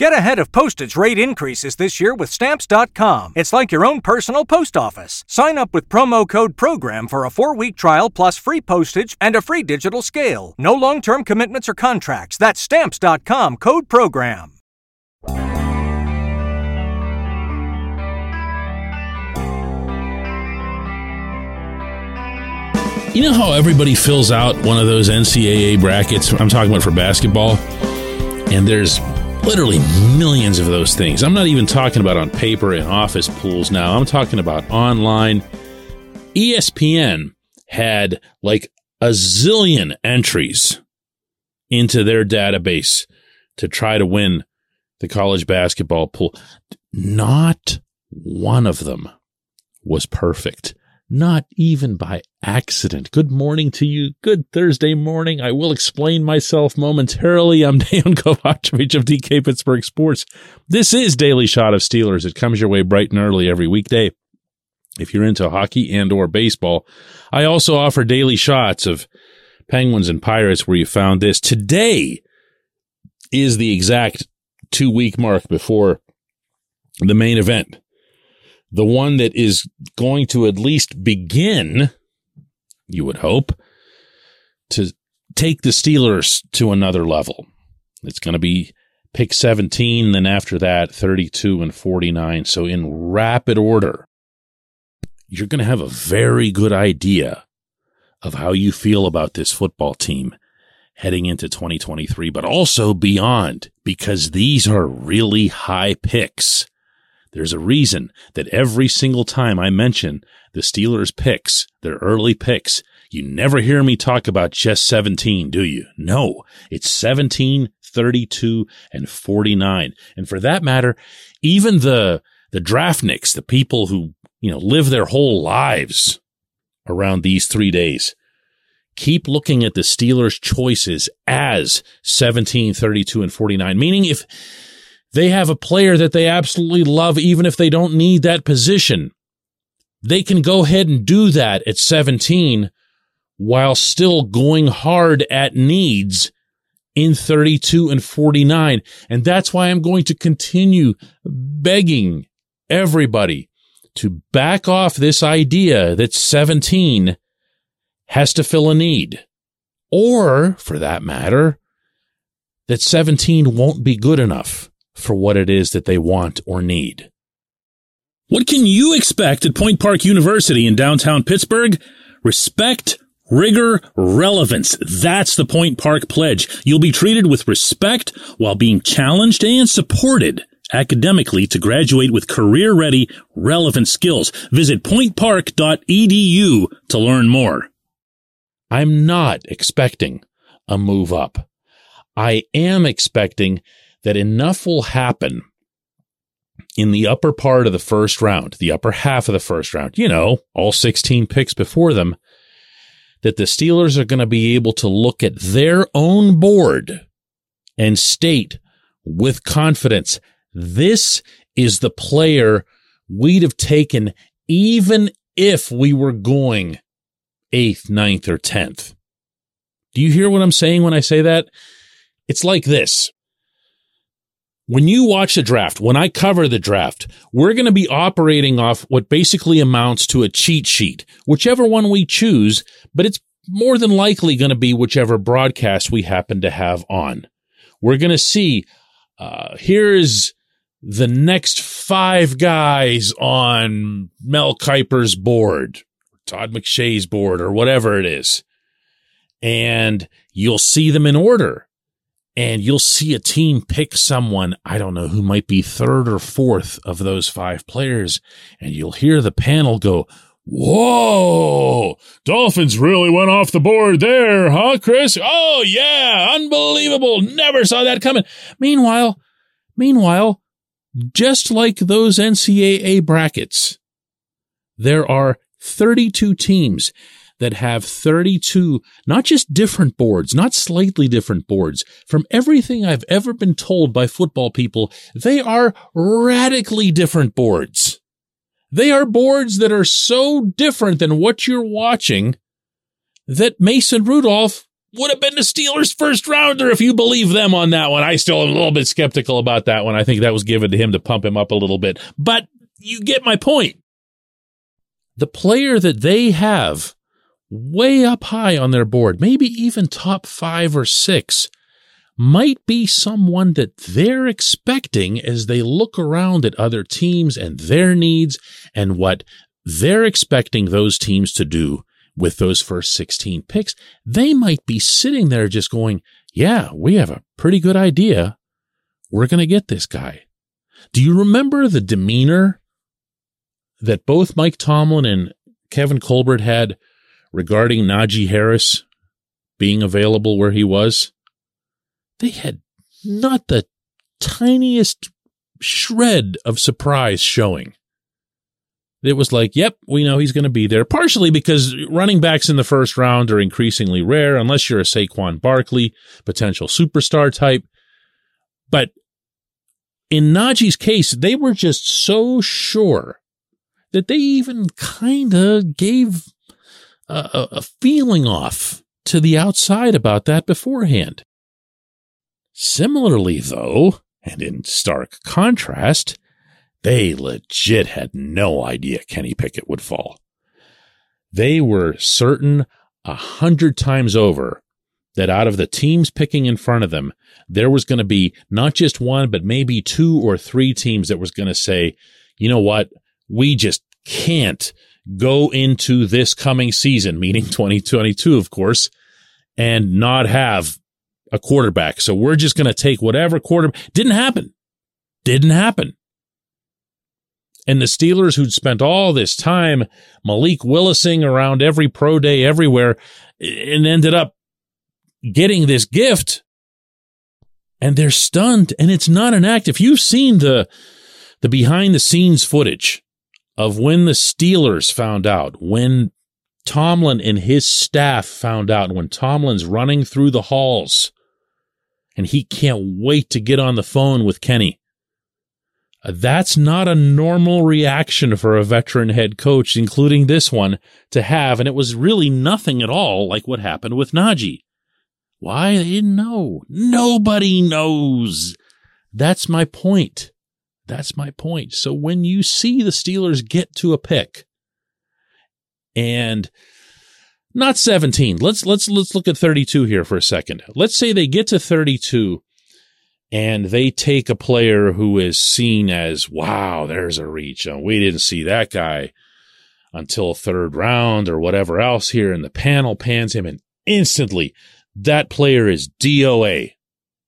Get ahead of postage rate increases this year with Stamps.com. It's like your own personal post office. Sign up with promo code PROGRAM for a four week trial plus free postage and a free digital scale. No long term commitments or contracts. That's Stamps.com code PROGRAM. You know how everybody fills out one of those NCAA brackets? I'm talking about for basketball. And there's literally millions of those things. I'm not even talking about on paper and office pools now. I'm talking about online. ESPN had like a zillion entries into their database to try to win the college basketball pool. Not one of them was perfect not even by accident. Good morning to you. Good Thursday morning. I will explain myself momentarily. I'm Dejan Kovacevic of DK Pittsburgh Sports. This is Daily Shot of Steelers. It comes your way bright and early every weekday. If you're into hockey and or baseball, I also offer daily shots of Penguins and Pirates where you found this. Today is the exact two week mark before the main event the one that is going to at least begin, you would hope, to take the Steelers to another level. It's going to be pick 17, then after that, 32 and 49. So in rapid order, you're going to have a very good idea of how you feel about this football team heading into 2023, but also beyond, because these are really high picks. There's a reason that every single time I mention the Steelers picks, their early picks, you never hear me talk about just 17, do you? No, it's 17, 32, and 49. And for that matter, even the, the draftniks, the people who, you know, live their whole lives around these three days, keep looking at the Steelers choices as 17, 32, and 49. Meaning if, they have a player that they absolutely love, even if they don't need that position. They can go ahead and do that at 17 while still going hard at needs in 32 and 49. And that's why I'm going to continue begging everybody to back off this idea that 17 has to fill a need. Or, for that matter, that 17 won't be good enough for what it is that they want or need. What can you expect at Point Park University in downtown Pittsburgh? Respect, rigor, relevance. That's the Point Park pledge. You'll be treated with respect while being challenged and supported academically to graduate with career ready, relevant skills. Visit pointpark.edu to learn more. I'm not expecting a move up. I am expecting that enough will happen in the upper part of the first round, the upper half of the first round, you know, all 16 picks before them, that the Steelers are going to be able to look at their own board and state with confidence, this is the player we'd have taken even if we were going eighth, ninth, or 10th. Do you hear what I'm saying when I say that? It's like this when you watch the draft, when I cover the draft, we're going to be operating off what basically amounts to a cheat sheet, whichever one we choose, but it's more than likely going to be whichever broadcast we happen to have on. We're going to see, uh, here's the next five guys on Mel Kiper's board, Todd McShay's board, or whatever it is. And you'll see them in order and you'll see a team pick someone, I don't know, who might be third or fourth of those five players, and you'll hear the panel go, Whoa! Dolphins really went off the board there, huh, Chris? Oh, yeah, unbelievable. Never saw that coming. Meanwhile, meanwhile, just like those NCAA brackets, there are 32 teams that have 32, not just different boards, not slightly different boards. From everything I've ever been told by football people, they are radically different boards. They are boards that are so different than what you're watching that Mason Rudolph would have been the Steelers' first rounder if you believe them on that one. I still am a little bit skeptical about that one. I think that was given to him to pump him up a little bit, but you get my point. The player that they have way up high on their board, maybe even top five or six, might be someone that they're expecting as they look around at other teams and their needs and what they're expecting those teams to do with those first 16 picks. They might be sitting there just going, yeah, we have a pretty good idea. We're going to get this guy. Do you remember the demeanor that both Mike Tomlin and Kevin Colbert had regarding Najee Harris being available where he was? They had not the tiniest shred of surprise showing. It was like, yep, we know he's going to be there. Partially because running backs in the first round are increasingly rare, unless you're a Saquon Barkley, potential superstar type. But in Najee's case, they were just so sure that they even kind of gave a, a, feeling off to the outside about that beforehand. Similarly, though, and in stark contrast, they legit had no idea Kenny Pickett would fall. They were certain a hundred times over that out of the teams picking in front of them, there was going to be not just one, but maybe two or three teams that was going to say, you know what? We just can't go into this coming season, meaning 2022, of course, and not have a quarterback. So we're just going to take whatever quarter didn't happen. Didn't happen. And the Steelers, who'd spent all this time Malik Willising around every pro day everywhere and ended up getting this gift and they're stunned and it's not an act. If you've seen the, the behind the scenes footage of when the Steelers found out, when Tomlin and his staff found out, when Tomlin's running through the halls and he can't wait to get on the phone with Kenny uh, that's not a normal reaction for a veteran head coach, including this one, to have. And it was really nothing at all like what happened with Najee. Why? They didn't know. Nobody knows. That's my point. That's my point. So when you see the Steelers get to a pick and not 17, let's, let's, let's look at 32 here for a second. Let's say they get to 32 and they take a player who is seen as, wow, there's a reach. Uh, we didn't see that guy until third round or whatever else here. And the panel pans him and instantly that player is DOA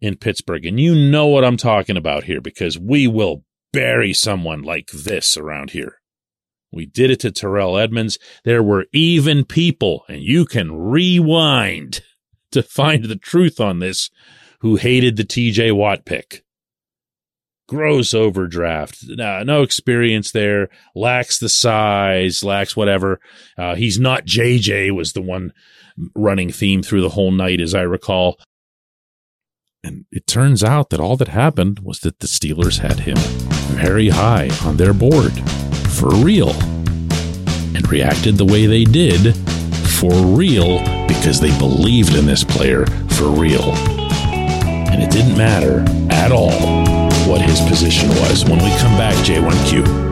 in Pittsburgh. And you know what I'm talking about here because we will bury someone like this around here. We did it to Terrell Edmunds. There were even people, and you can rewind to find the truth on this who hated the TJ Watt pick. Gross overdraft. Uh, no experience there. Lacks the size. Lacks whatever. Uh, he's not JJ was the one running theme through the whole night, as I recall. And it turns out that all that happened was that the Steelers had him very high on their board for real and reacted the way they did for real because they believed in this player for real and it didn't matter at all what his position was. When we come back, J1Q.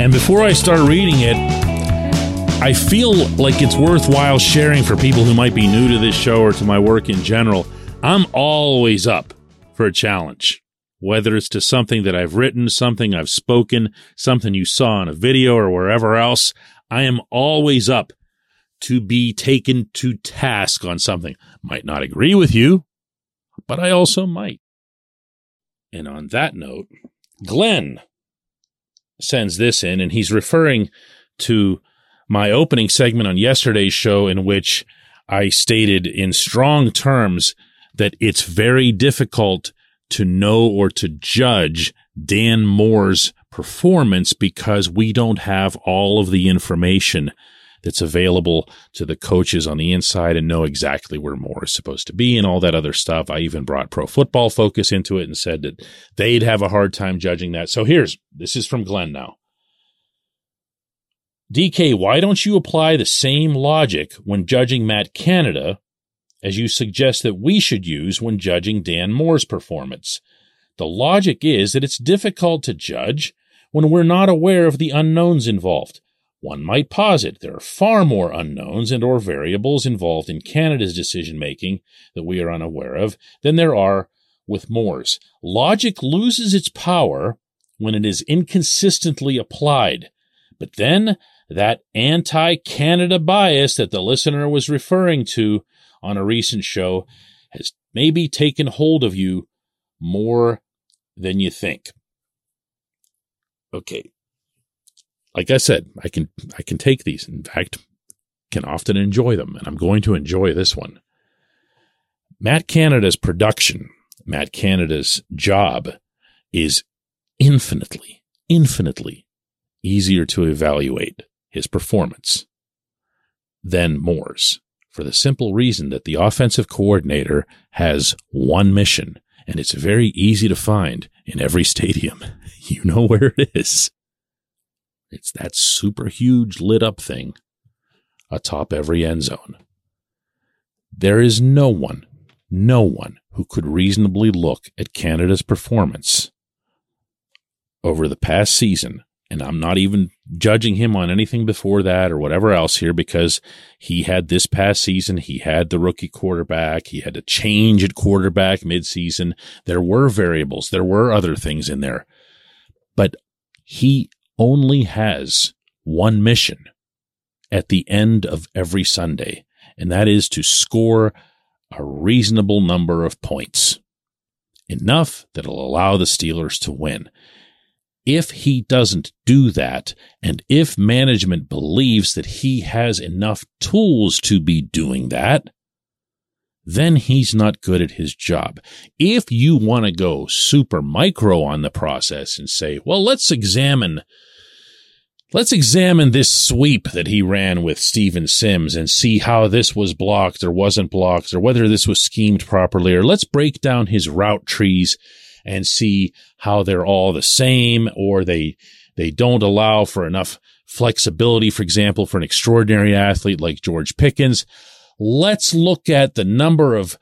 And before I start reading it, I feel like it's worthwhile sharing for people who might be new to this show or to my work in general. I'm always up for a challenge, whether it's to something that I've written, something I've spoken, something you saw in a video or wherever else. I am always up to be taken to task on something. Might not agree with you, but I also might. And on that note, Glenn sends this in, and he's referring to my opening segment on yesterday's show in which I stated in strong terms that it's very difficult to know or to judge Dan Moore's performance because we don't have all of the information that's available to the coaches on the inside and know exactly where Moore is supposed to be and all that other stuff. I even brought pro football focus into it and said that they'd have a hard time judging that. So here's this is from Glenn now. DK, why don't you apply the same logic when judging Matt Canada as you suggest that we should use when judging Dan Moore's performance? The logic is that it's difficult to judge when we're not aware of the unknowns involved. One might posit there are far more unknowns and or variables involved in Canada's decision making that we are unaware of than there are with Moore's. Logic loses its power when it is inconsistently applied. But then that anti-Canada bias that the listener was referring to on a recent show has maybe taken hold of you more than you think. Okay. Like I said, I can I can take these. In fact, can often enjoy them, and I'm going to enjoy this one. Matt Canada's production, Matt Canada's job is infinitely, infinitely easier to evaluate his performance than Moore's for the simple reason that the offensive coordinator has one mission and it's very easy to find in every stadium. You know where it is. It's that super huge lit up thing atop every end zone. There is no one, no one who could reasonably look at Canada's performance over the past season and I'm not even judging him on anything before that or whatever else here because he had this past season, he had the rookie quarterback, he had to change at quarterback midseason. There were variables, there were other things in there. But he only has one mission at the end of every Sunday, and that is to score a reasonable number of points. Enough that'll allow the Steelers to win. If he doesn't do that, and if management believes that he has enough tools to be doing that, then he's not good at his job. If you want to go super micro on the process and say, well, let's examine Let's examine this sweep that he ran with Steven Sims and see how this was blocked or wasn't blocked or whether this was schemed properly. Or let's break down his route trees and see how they're all the same or they, they don't allow for enough flexibility, for example, for an extraordinary athlete like George Pickens. Let's look at the number of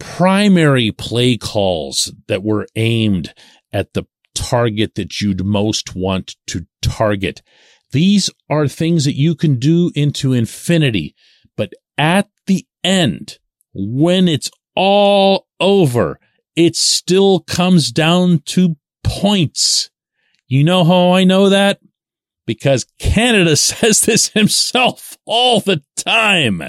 primary play calls that were aimed at the target that you'd most want to target. These are things that you can do into infinity, but at the end, when it's all over, it still comes down to points. You know how I know that? Because Canada says this himself all the time.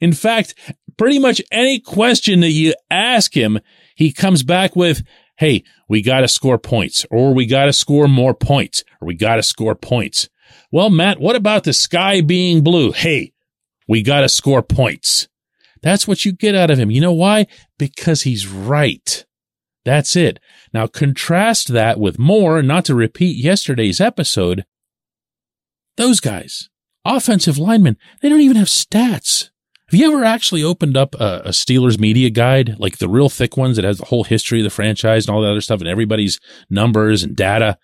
In fact, pretty much any question that you ask him, he comes back with, Hey, we got to score points or we got to score Moore points or we got to score points. Well, Matt, what about the sky being blue? Hey, we got to score points. That's what you get out of him. You know why? Because he's right. That's it. Now contrast that with more, not to repeat yesterday's episode. Those guys, offensive linemen, they don't even have stats. Have you ever actually opened up a, a, Steelers media guide, like the real thick ones that has the whole history of the franchise and all that other stuff and everybody's numbers and data?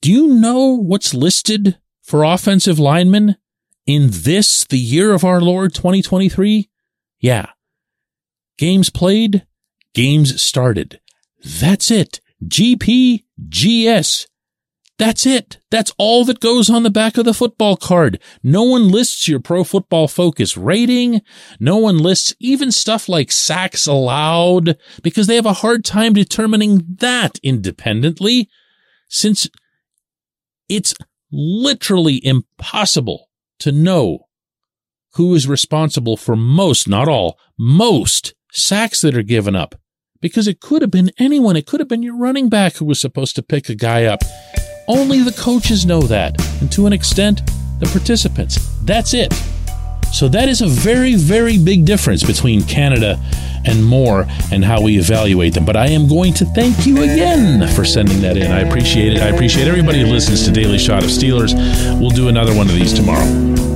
Do you know what's listed for offensive linemen in this, the year of our Lord 2023? Yeah. Games played, games started. That's it. GPGS. That's it. That's all that goes on the back of the football card. No one lists your pro football focus rating. No one lists even stuff like sacks allowed because they have a hard time determining that independently since it's literally impossible to know who is responsible for most, not all, most sacks that are given up because it could have been anyone. It could have been your running back who was supposed to pick a guy up. Only the coaches know that, and to an extent, the participants. That's it. So that is a very, very big difference between Canada and Moore and how we evaluate them. But I am going to thank you again for sending that in. I appreciate it. I appreciate everybody who listens to Daily Shot of Steelers. We'll do another one of these tomorrow.